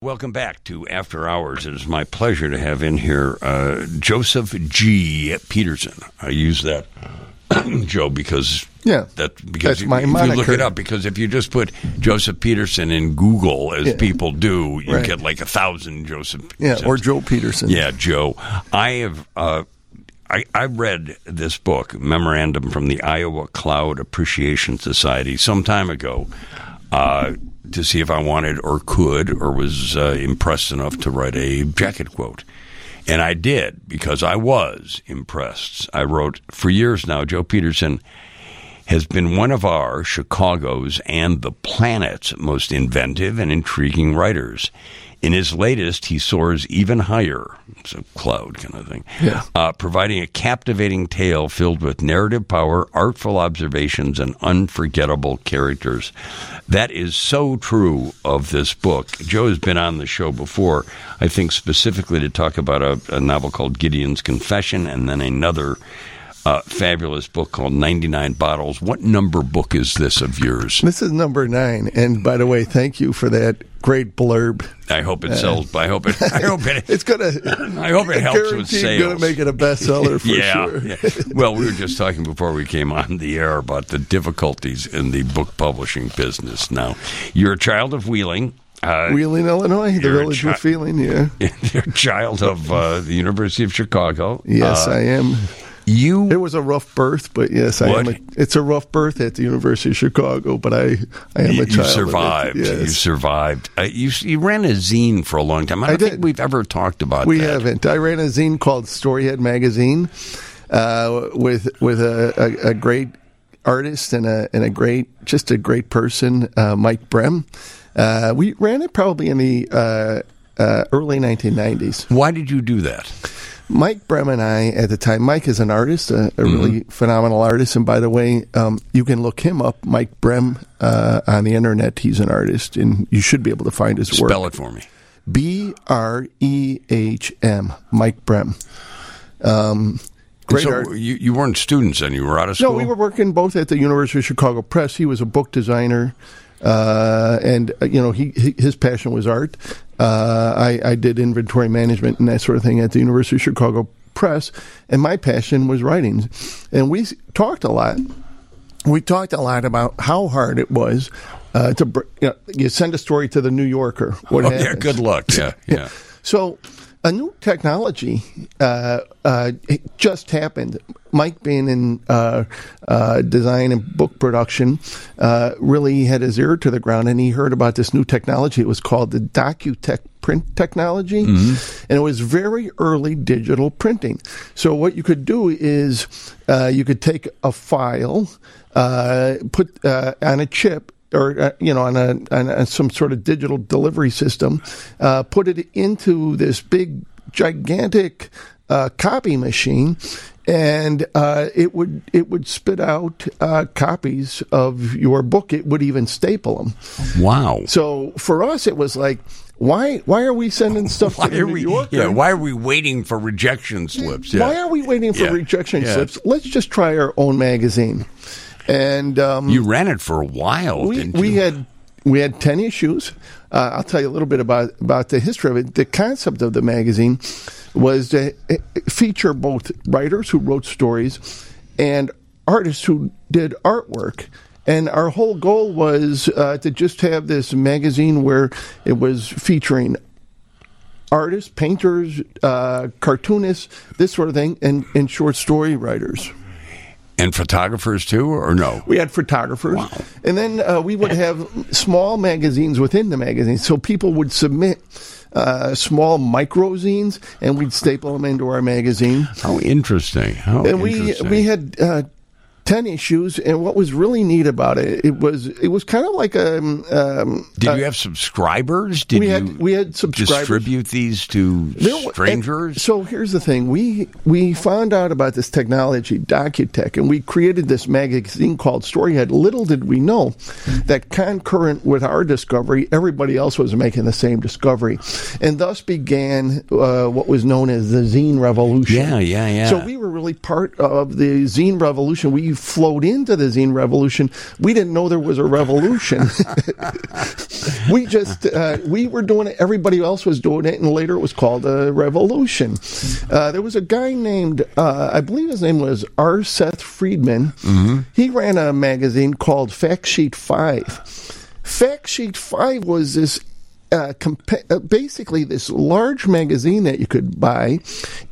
Welcome back to After Hours. It is my pleasure to have in here uh, Joseph G. Peterson. I use that, Joe, because Yeah, that because you, if you look it up. Because if you just put Joseph Peterson in Google, as Yeah. people do, you Right. get like a thousand Joseph. Yeah, or Joe Peterson. Yeah, Joe. I have. Uh, I, I read this book, Memorandum from the Iowa Cloud Appreciation Society, some time ago, uh, to see if I wanted or could or was uh, impressed enough to write a jacket quote. And I did because I was impressed. I wrote, for years now, Joe Peterson has been one of our, Chicago's, and the planet's most inventive and intriguing writers. In his latest, he soars even higher. It's a cloud kind of thing. Yeah. Uh, providing a captivating tale filled with narrative power, artful observations, and unforgettable characters. That is so true of this book. Joe has been on the show before, I think specifically to talk about a, a novel called Gideon's Confession and then another uh, fabulous book called 99 Bottles. What number book is this of yours? This is number nine. And by the way, thank you for that great blurb. I hope it sells. I hope it. I hope it. It's gonna. I hope it helps with sales. Gonna make it a bestseller for yeah, sure. yeah. Well, we were just talking before we came on the air about the difficulties in the book publishing business. Now, you're a child of Wheeling. Uh, Wheeling, Illinois, the village chi- with feeling. Yeah. you're a child of uh, the University of Chicago. Yes, Uh, I am. You It was a rough birth, but yes, I am. A, it's a rough birth at the University of Chicago, but I, I am you, a child. you it. survived. You survived. Uh, you, you ran a zine for a long time. I I don't think did. we've ever talked about We that. haven't. I ran a zine called Storyhead Magazine uh, with with a, a, a great artist and a and a great just a great person, uh, Mike Brehm. Uh, we ran it probably in the uh, uh, early 1990s. Why did you do that? Mike Brehm and I, at the time, Mike is an artist, a, a Mm-hmm. really phenomenal artist. And by the way, um, you can look him up, Mike Brehm, uh, on the internet. He's an artist, and you should be able to find his work. Spell it for me. B R E H M, Mike Brehm. Um, great so art. you, you weren't students then. You were out of school. No, we were working both at the University of Chicago Press. He was a book designer, uh, and uh, you know, he, he his passion was art. Uh, I, I did inventory management and that sort of thing at the University of Chicago Press, and my passion was writing. And we talked a lot. We talked a lot about how hard it was uh, to you, know, you send a story to the New Yorker. What Oh, yeah, good luck. Yeah, yeah. So, a new technology uh, uh, just happened. Mike, being in uh, uh, design and book production, uh, really had his ear to the ground, and he heard about this new technology. It was called the DocuTech print technology, and it was very early digital printing. So, what you could do is uh, you could take a file, uh, put uh, on a chip or uh, you know on a, on a some sort of digital delivery system, uh, put it into this big gigantic uh, copy machine, and uh, it would it would spit out uh, copies of your book. It would even staple them. Wow. So for us, it was like, why why are we sending stuff Why to are New we? Yorker? Yeah. Why are we waiting for rejection slips? Yeah. Why are we waiting for Yeah. rejection Yeah. slips? Let's just try our own magazine. And um, You ran it for a while, we didn't we had we had ten issues. Uh, I'll tell you a little bit about about the history of it. The concept of the magazine was to uh, feature both writers who wrote stories and artists who did artwork. And our whole goal was uh, to just have this magazine where it was featuring artists, painters, uh, cartoonists, this sort of thing, and, and short story writers. and photographers too, or no? We had photographers, and then uh, we would have small magazines within the magazine. So people would submit uh, small microzines, and we'd staple them into our magazine. How interesting. How And we interesting. we had uh, ten issues, and what was really neat about it, it was it was kind of like a. Um, Did uh, you have subscribers? Did we you had we had subscribers. distribute these to There strangers? So here's the thing: we we found out about this technology, DocuTech, and we created this magazine called Storyhead. Little did we know that concurrent with our discovery, everybody else was making the same discovery, and thus began uh, what was known as the zine revolution. Yeah, yeah, yeah. So we were really part of the zine revolution. We flowed into the zine revolution, we didn't know there was a revolution. we just uh, we were doing it. Everybody else was doing it, and later it was called a revolution. Uh, there was a guy named uh, I believe his name was R. Seth Friedman. Mm-hmm. He ran a magazine called Factsheet Five. Factsheet Five was this uh, compa- uh, basically this large magazine that you could buy,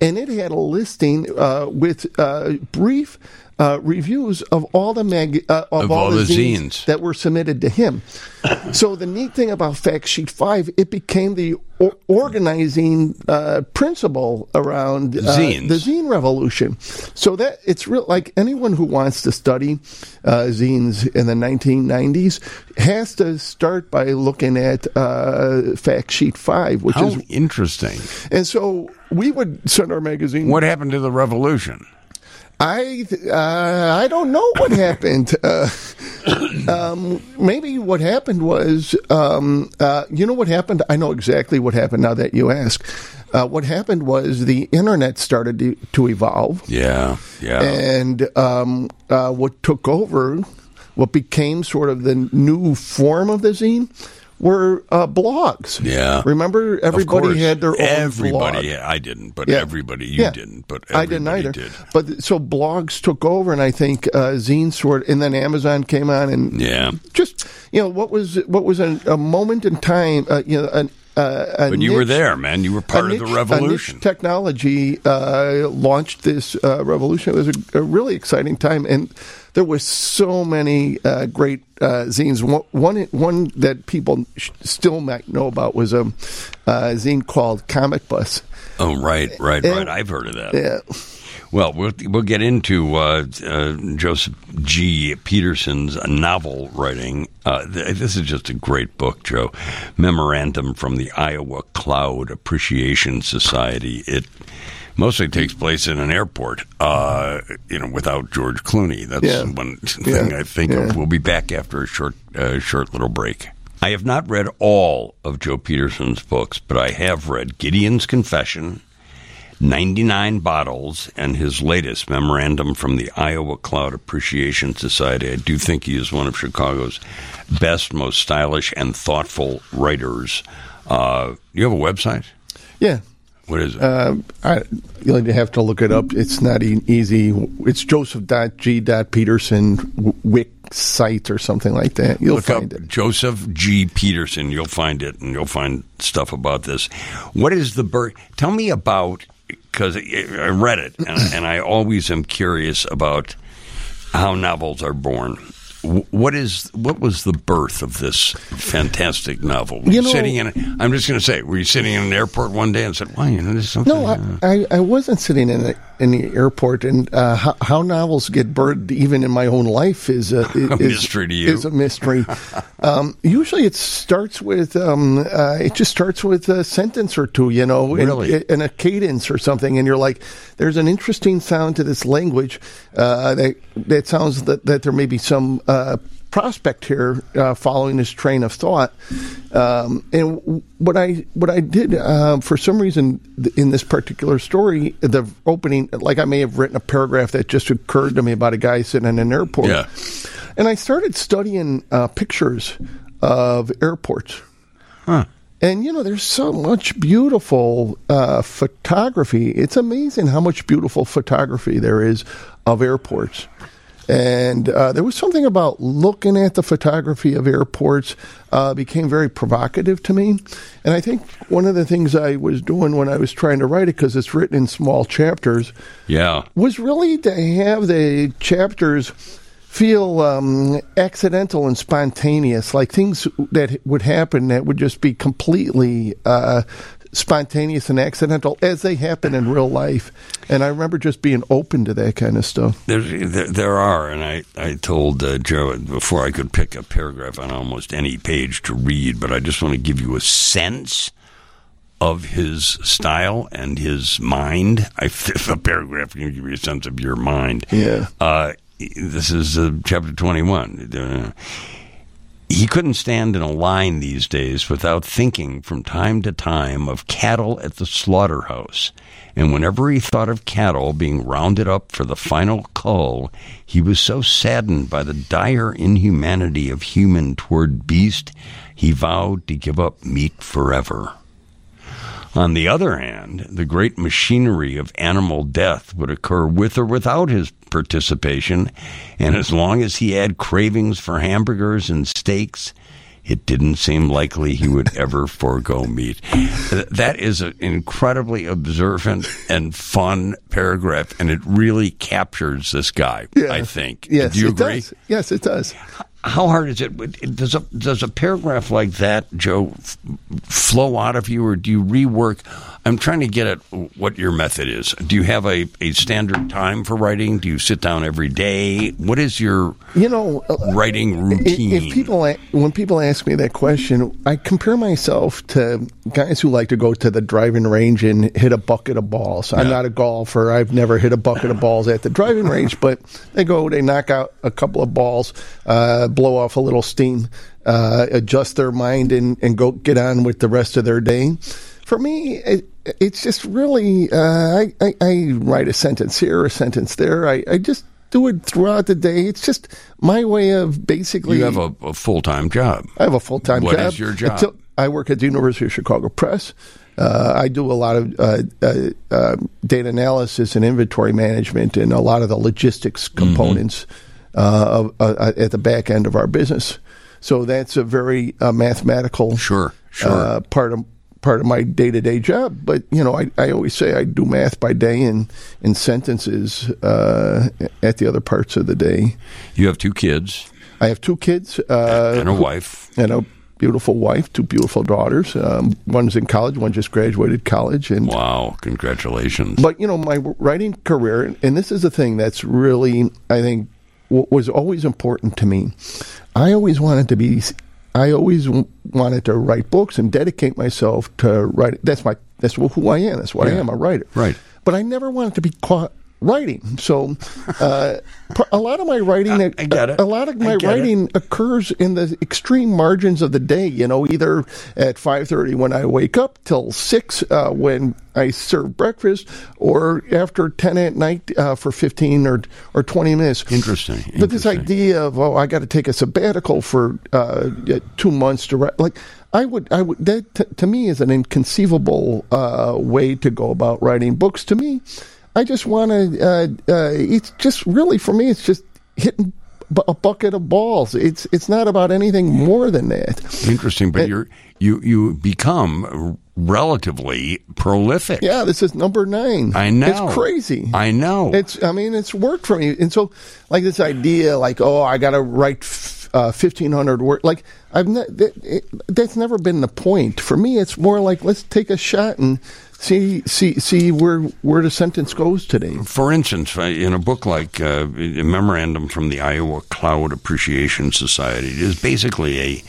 and it had a listing uh, with uh, brief uh, reviews of all the mag- uh, of, Of all, all the, the zines, zines. that were submitted to him. so the neat thing about Factsheet Five, it became the o- organizing uh, principle around uh, Zines. the zine revolution. So that it's real. Like anyone who wants to study uh, zines in the 1990s has to start by looking at uh, Factsheet Five, which How is interesting. and so we would send our magazine. What happened to the revolution? I uh, I don't know what happened. Uh, um, maybe what happened was, um, uh, you know what happened? I know exactly what happened now that you ask. Uh, what happened was the internet started to, to evolve, Yeah, yeah. and um, uh, what took over, what became sort of the new form of the zine, were uh, blogs. Yeah. remember everybody had their own Everybody, blog. yeah, I didn't, but Yeah. everybody, you Yeah. didn't, but I didn't either. did. But so blogs took over, and I think uh, zines sort, and then Amazon came on, and Yeah. just you know what was what was a, a moment in time, uh, you know, an, uh, a But you were there, man. You were part a of the niche- a revolution. technology uh, launched this uh, revolution. It was a, a really exciting time, and there was so many uh, great uh, zines. One, one one that people sh- still might know about was a, uh zine called Cometbus. Oh, right, right, And- right. I've heard of that. Yeah. Well, we'll we'll get into uh, uh, Joseph G. Peterson's novel writing. Uh, th- this is just a great book, Joe. Memorandum from the Iowa Cloud Appreciation Society. It mostly takes place in an airport. Uh, you know, without George Clooney. That's Yeah. one thing Yeah. I think Yeah. of. We'll be back after a short uh, short little break. I have not read all of Joe Peterson's books, but I have read Gideon's Confession. 99 bottles and his latest memorandum from the Iowa Cloud Appreciation Society. I do think he is one of Chicago's best, most stylish, and thoughtful writers. Uh, you have a website? Yeah. What is it? Uh, I, you'll have to look it up. It's not e- easy. It's joseph.g.peterson wick site or something like that. You'll Look find it. Joseph G. Peterson. You'll find it, and you'll find stuff about this. What is the birth? Tell me about because I read it, and, and I always am curious about how novels are born. What is what was the birth of this fantastic novel? Were you, You know- sitting in? A, I'm just going to say, were you sitting in an airport one day and said, "Wow, you know, this is something." No, uh, I, I, I wasn't sitting in, a, in the airport, and uh, how, how novels get birthed, even in my own life, is a, is, mystery to you. Is a mystery. um, usually, it starts with um, uh, it just starts with a sentence or two, you know, and- Really? and, a cadence or something, and you're like, "There's an interesting sound to this language uh, that that sounds that, that there may be some." Prospect here uh, following this train of thought um, and what I what I did uh, for some reason in this particular story the opening like I may have written a paragraph that just occurred to me about a guy sitting in an airport Yeah. and I started studying uh, pictures of airports and you know, there's so much beautiful uh, photography. It's amazing how much beautiful photography there is of airports. And uh, there was something about looking at the photography of airports uh, became very provocative to me. And I think one of the things I was doing when I was trying to write it, because it's written in small chapters, yeah, was really to have the chapters feel um, accidental and spontaneous, like things that would happen that would just be completely uh, spontaneous and accidental as they happen in real life. And I remember just being open to that kind of stuff. There, there, there are, and I, I told uh, Joe before I could pick a paragraph on almost any page to read, but I just want to give you a sense of his style and his mind. I, if a paragraph can give you a sense of your mind. Yeah. Uh, this is uh, chapter 21. He couldn't stand in a line these days without thinking from time to time of cattle at the slaughterhouse. And whenever he thought of cattle being rounded up for the final cull, he was so saddened by the dire inhumanity of human toward beast, he vowed to give up meat forever. On the other hand, the great machinery of animal death would occur with or without his participation, and as long as he had cravings for hamburgers and steaks, it didn't seem likely he would ever forego meat. That is an incredibly observant and fun paragraph, and it really captures this guy. I think. Yes, Do you it agree? does. Yes, it does. How hard is it? Does a does a paragraph like that, Joe, f- flow out of you, or do you rework? I'm trying to get at what your method is. Do you have a, a standard time for writing? Do you sit down every day? What is your You know, uh, writing routine? if people when people ask me that question, I compare myself to guys who like to go to the driving range and hit a bucket of balls. I'm not a golfer. I've never hit a bucket of balls at the driving range, but they go, they knock out a couple of balls, uh, blow off a little steam, uh, adjust their mind, and, and go get on with the rest of their day. For me, it, it's just really uh, I, I, I write a sentence here, a sentence there. I, I just do it throughout the day. It's just my way of basically. you have a, a full time job. I have a full time What job. is your job? Until- I work at the University of Chicago Press. Uh, I do a lot of uh, uh, uh, data analysis and inventory management and a lot of the logistics Mm-hmm. Components uh, uh, at the back end of our business. So that's a very uh, mathematical Sure, sure. uh, part of part of my day to day job. But you know, I, I always say I do math by day and in sentences uh, at the other parts of the day. You have two kids I have two kids uh, and a wife. and a beautiful wife, two beautiful daughters. Um, one's in college, one just graduated college, and Wow! Congratulations. but you know my writing career, and this is the thing that's really I think w- was always important to me. I always wanted to be. I always wanted to write books and dedicate myself to writing. That's my. That's who I am. That's what I am. A writer. Right. But I never wanted to be caught writing. So, uh, a lot of my writing, I- I get it. a lot of my get it. writing occurs in the extreme margins of the day. You know, either at five thirty when I wake up till six uh, when I serve breakfast, or after ten at night uh, for fifteen or or twenty minutes. Interesting. But this idea of oh, I got to take a sabbatical for uh, two months to write, like I would, I would that t- to me is an inconceivable uh, way to go about writing books. To me, I just want to. Uh, uh, it's just really for me, it's just hitting bu- a bucket of balls. It's it's not about anything more than that. Interesting, but you're you you become relatively prolific. Yeah, this is number nine. I know. It's crazy. I know. It's. I mean, it's worked for me, and so like this idea, like oh, I got to write f- uh, fifteen hundred words. Like I've that, it, that's never been the point for me. It's more like let's take a shot and see see see where where the sentence goes today. For instance, uh, in a book like uh, a memorandum from the Iowa Cloud Appreciation Society, it is basically a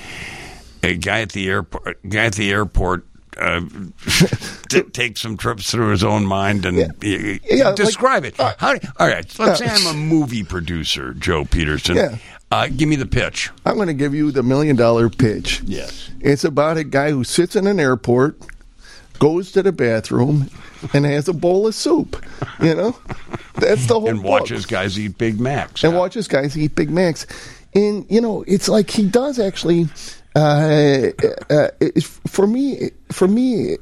a guy at the airport guy at the airport. Uh, t- take some trips through his own mind and uh, Yeah, like- describe it. uh, How, all right, let's uh, say I'm a movie producer, Joe Peterson. Yeah. Uh, give me the pitch. I'm going to give you the million dollar pitch. Yes. It's about a guy who sits in an airport, goes to the bathroom, and has a bowl of soup. You know, that's the whole And book. watches guys eat Big Macs. and watches guys eat Big Macs. And you know, it's like he does actually. Uh, uh, it's, for me, for me,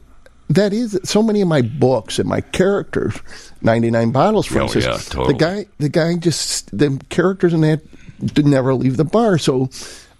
that is so many of my books and my characters. Ninety nine bottles, for Oh, instance. yeah, totally. The guy, the guy, just the characters in that never leave the bar. So,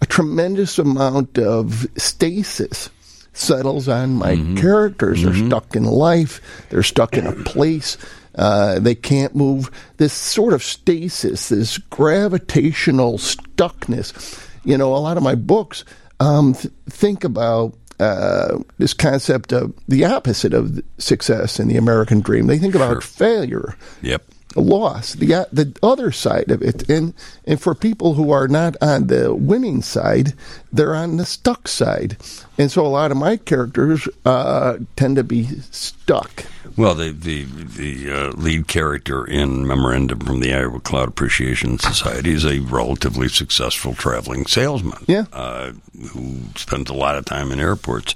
a tremendous amount of stasis settles on my Mm-hmm. characters. They're stuck in life. They're stuck in a place. Uh, they can't move. This sort of stasis, this gravitational stuckness. You know, a lot of my books um, th- think about uh, this concept of the opposite of success in the American dream. They think about Sure. failure. Yep. Loss, the the other side of it, and and for people who are not on the winning side, they're on the stuck side, and so a lot of my characters uh, tend to be stuck. Well, the the the uh, lead character in Memorandum from the Iowa Cloud Appreciation Society is a relatively successful traveling salesman. Yeah. uh, who spends a lot of time in airports.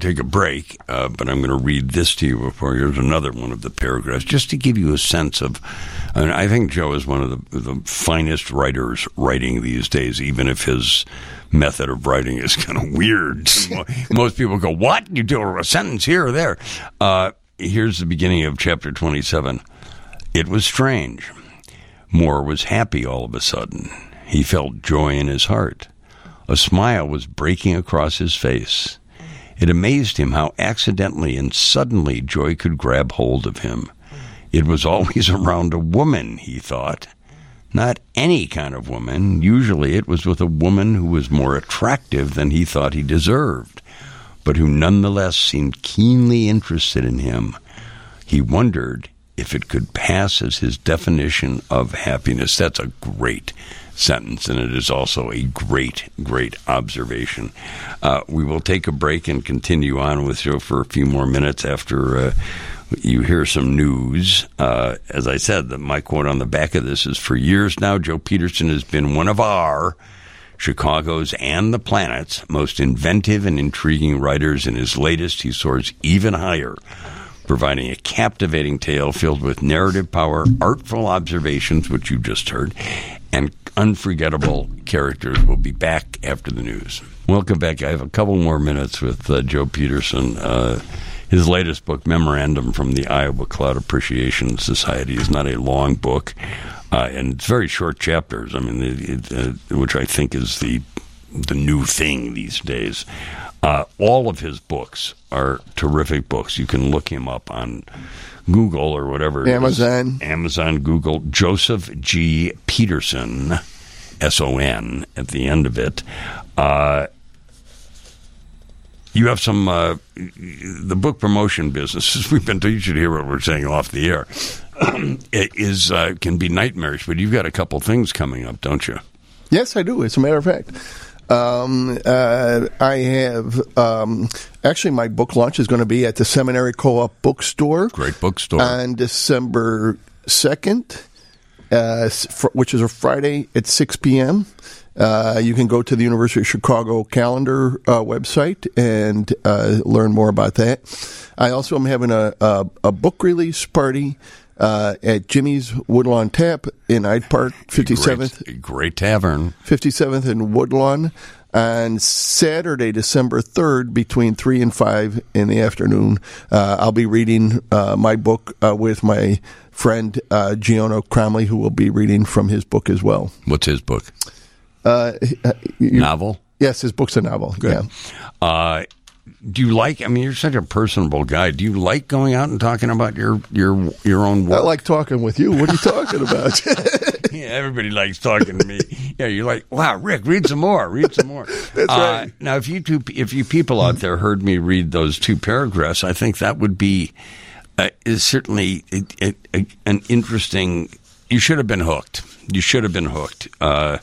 Take a break, uh, but I'm going to read this to you before. Here's another one of the paragraphs, just to give you a sense of. I, mean, I think Joe is one of the, the finest writers writing these days, even if his method of writing is kind of weird. Most people go, "What? You do a sentence here or there?" Uh, here's the beginning of chapter 27. It was strange. Moore was happy all of a sudden. He felt joy in his heart. A smile was breaking across his face. It amazed him how accidentally and suddenly joy could grab hold of him. It was always around a woman, he thought. Not any kind of woman. Usually it was with a woman who was more attractive than he thought he deserved, but who nonetheless seemed keenly interested in him. He wondered if it could pass as his definition of happiness. That's a great sentence, and it is also a great, great observation. Uh, we will take a break and continue on with Joe for a few more minutes after uh, you hear some news. Uh, as I said, the, my quote on the back of this is For years now, Joe Peterson has been one of our. Chicago's and the planet's most inventive and intriguing writers. In his latest, he soars even higher providing a captivating tale filled with narrative power, artful observations, which you just heard, and unforgettable characters. We'll be back after the news. Welcome back. I have a couple more minutes with uh, Joe Peterson. Uh, his latest book, Memorandum from the Iowa Cloud Appreciation Society, is not a long book, uh, and it's very short chapters. I mean, it, it, uh, which I think is the the new thing these days. Uh, all of his books are terrific books. You can look him up on Google or whatever. Amazon. Amazon, Google. Joseph G. Peterson, S O N, at the end of it. Uh, you have some uh, the book promotion business. We've been. You should hear what we're saying off the air. it is uh, can be nightmarish, but you've got a couple things coming up, don't you? Yes, I do. As a matter of fact. Um, uh, I have um, actually my book launch is going to be at the Seminary Co-op Bookstore. Great bookstore on December second, uh, which is a Friday at six p.m. Uh, you can go to the University of Chicago calendar uh, website and uh, learn more about that. I also am having a, a, a book release party uh, at Jimmy's Woodlawn Tap in Hyde Park, 57th. Great, great tavern. 57th and Woodlawn on Saturday, December 3rd, between 3 and 5 in the afternoon. Uh, I'll be reading uh, my book uh, with my friend uh, Giano Cromley, who will be reading from his book as well. What's his book? Uh, you, novel? Yes, his book's a novel. Good. Yeah. Do you like? I mean, you're such a personable guy. Do you like going out and talking about your your your own work? I like talking with you. What are you talking about? yeah, everybody likes talking to me. Yeah, you're like, wow, Rick, read some more. Read some more. That's uh, right. Now, if you two, if you people out there heard me read those two paragraphs, I think that would be uh, is certainly a, an interesting. You should have been hooked. You should have been hooked. Uh,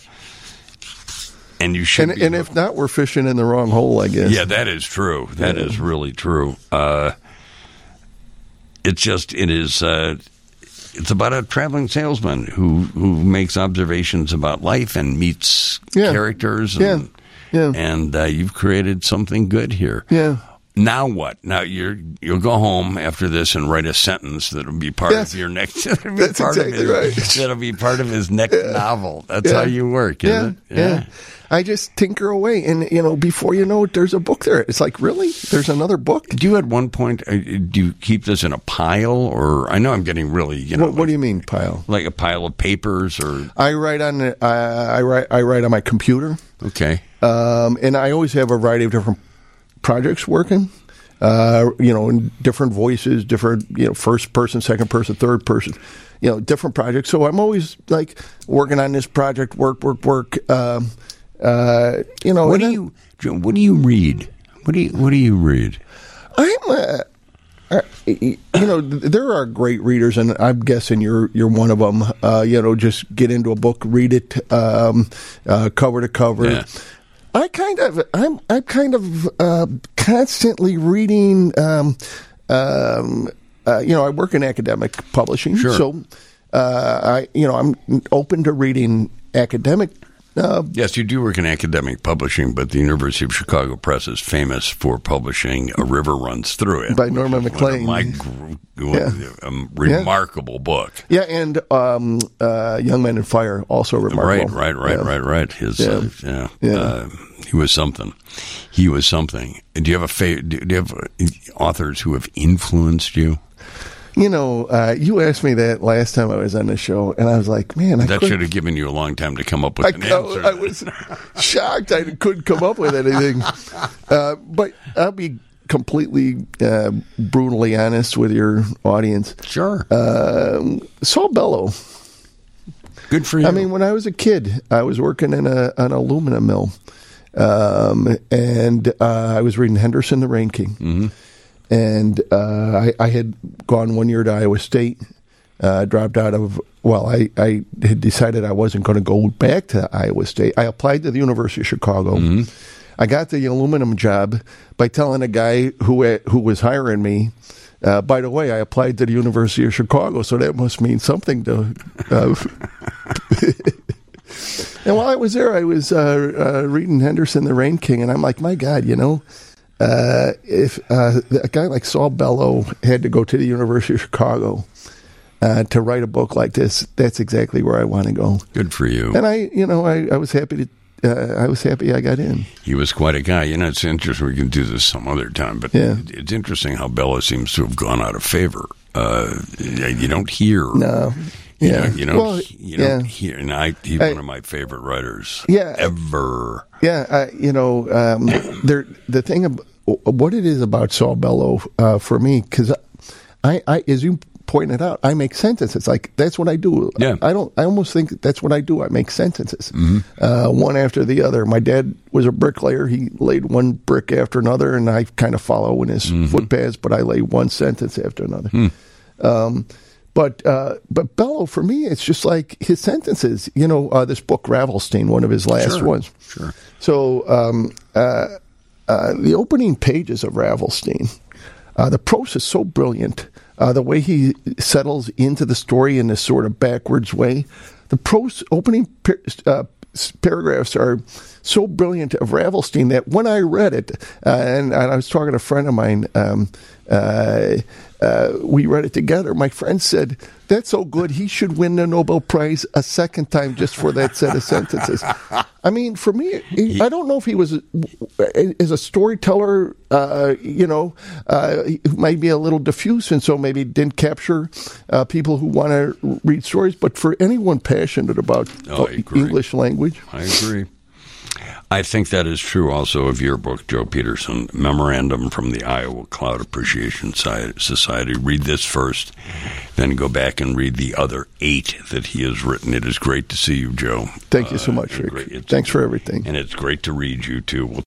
and you should. And, and if not, we're fishing in the wrong hole. I guess. Yeah, that is true. That yeah. is really true. Uh, it's just it is. Uh, it's about a traveling salesman who who makes observations about life and meets yeah. characters. And, yeah. Yeah. And uh, you've created something good here. Yeah. Now what? Now you're you'll go home after this and write a sentence that'll be part yes. of your next. That's exactly his, right. That'll be part of his next yeah. novel. That's yeah. how you work, yeah. yeah. yeah. I just tinker away, and you know, before you know it, there's a book there. It's like, really, there's another book. Do you at one point uh, do you keep this in a pile, or I know I'm getting really, you know, what, what do you mean pile? Like a pile of papers, or I write on uh, I write I write on my computer. Okay, um, and I always have a variety of different projects working. Uh, you know, in different voices, different, you know, first person, second person, third person, you know, different projects. So I'm always like working on this project, work, work, work. Um, uh, you know, what do you what do you read? What do you what do you read? I'm uh, uh, you know, there are great readers, and I'm guessing you're you're one of them. Uh, you know, just get into a book, read it um, uh, cover to cover. Yeah. I kind of, I'm, I'm kind of uh, constantly reading. Um, um, uh, you know, I work in academic publishing, Sure. so uh, I, you know, I'm open to reading academic. Uh, Yes, you do work in academic publishing, but the University of Chicago Press is famous for publishing "A River Runs Through It" By Norman of My Yeah. remarkable book. yeah, and um, uh, Young Men and Fire also remarkable. Right, right, right, Yeah. right, right. His, Yeah. uh, yeah, Yeah. Uh, he was something. He was something. Do you have a fa- Do you have uh, authors who have influenced you? You know, uh, you asked me that last time I was on the show, and I was like, man, I That should have given you a long time to come up with I, an answer. I, was shocked I couldn't come up with anything. Uh, but I'll be completely uh, brutally honest with your audience. sure, Um, Saul Bellow. good for you. I mean, when I was a kid, I was working in a, an aluminum mill, um, and uh, I was reading Henderson the Rain King, mm-hmm. And uh, I, I had gone one year to Iowa State, uh, dropped out of. Well, I, I had decided I wasn't going to go back to Iowa State. I applied to the University of Chicago. I got the aluminum job by telling a guy who who was hiring me. Uh, by the way, I applied to the University of Chicago, so that must mean something to. Uh, and while I was there, I was uh, uh, reading Henderson, the Rain King, and I'm like, my God, you know, uh, if uh, a guy like Saul Bellow had to go to the University of Chicago uh, to write a book like this, that's exactly where I want to go. good for you. And I, you know, I, I was happy to. Uh, I was happy I got in. He was quite a guy. You know, it's interesting. We can do this some other time, but Yeah. it's interesting how Bellow seems to have gone out of favor. Uh, you don't hear. No, You yeah, don't, you don't, well, you don't yeah. hear. And I, he's I- one of my favorite writers. Yeah. Ever. Yeah, uh, you know, um, there the thing what it is about Saul Bellow uh, for me because I, I, as you pointed out, I make sentences like that's what I do. Yeah. I don't. I almost think that's what I do. I make sentences, uh, one after the other. My dad was a bricklayer. He laid one brick after another, and I kind of follow in his footpaths. But I lay one sentence after another. Um, but uh, but Bellow for me, it's just like his sentences. You know, uh, this book Ravelstein, one of his last Sure, ones. sure. So um, uh, uh, the opening pages of Ravelstein, uh, the prose is so brilliant. Uh, the way he settles into the story in this sort of backwards way, the prose opening uh, paragraphs are so brilliant of Ravelstein that when I read it, uh, and, and I was talking to a friend of mine, um, uh, we read it together. My friend said, "That's so good. He should win the Nobel Prize a second time just for that set of sentences." I mean, for me, he, I don't know if he was as a storyteller. Uh, you know, uh, he might be a little diffuse, and so maybe didn't capture uh, people who want to read stories. But for anyone passionate about Oh, English language, I agree. I think that is true also of your book, Joe Peterson, Memorandum from the Iowa Cloud Appreciation Society. Read this first, then go back and read the other eight that he has written. It is great to see you, Joe. thank you so Uh, much, Rick. great- Thanks for everything. And it's great to read you, too. We'll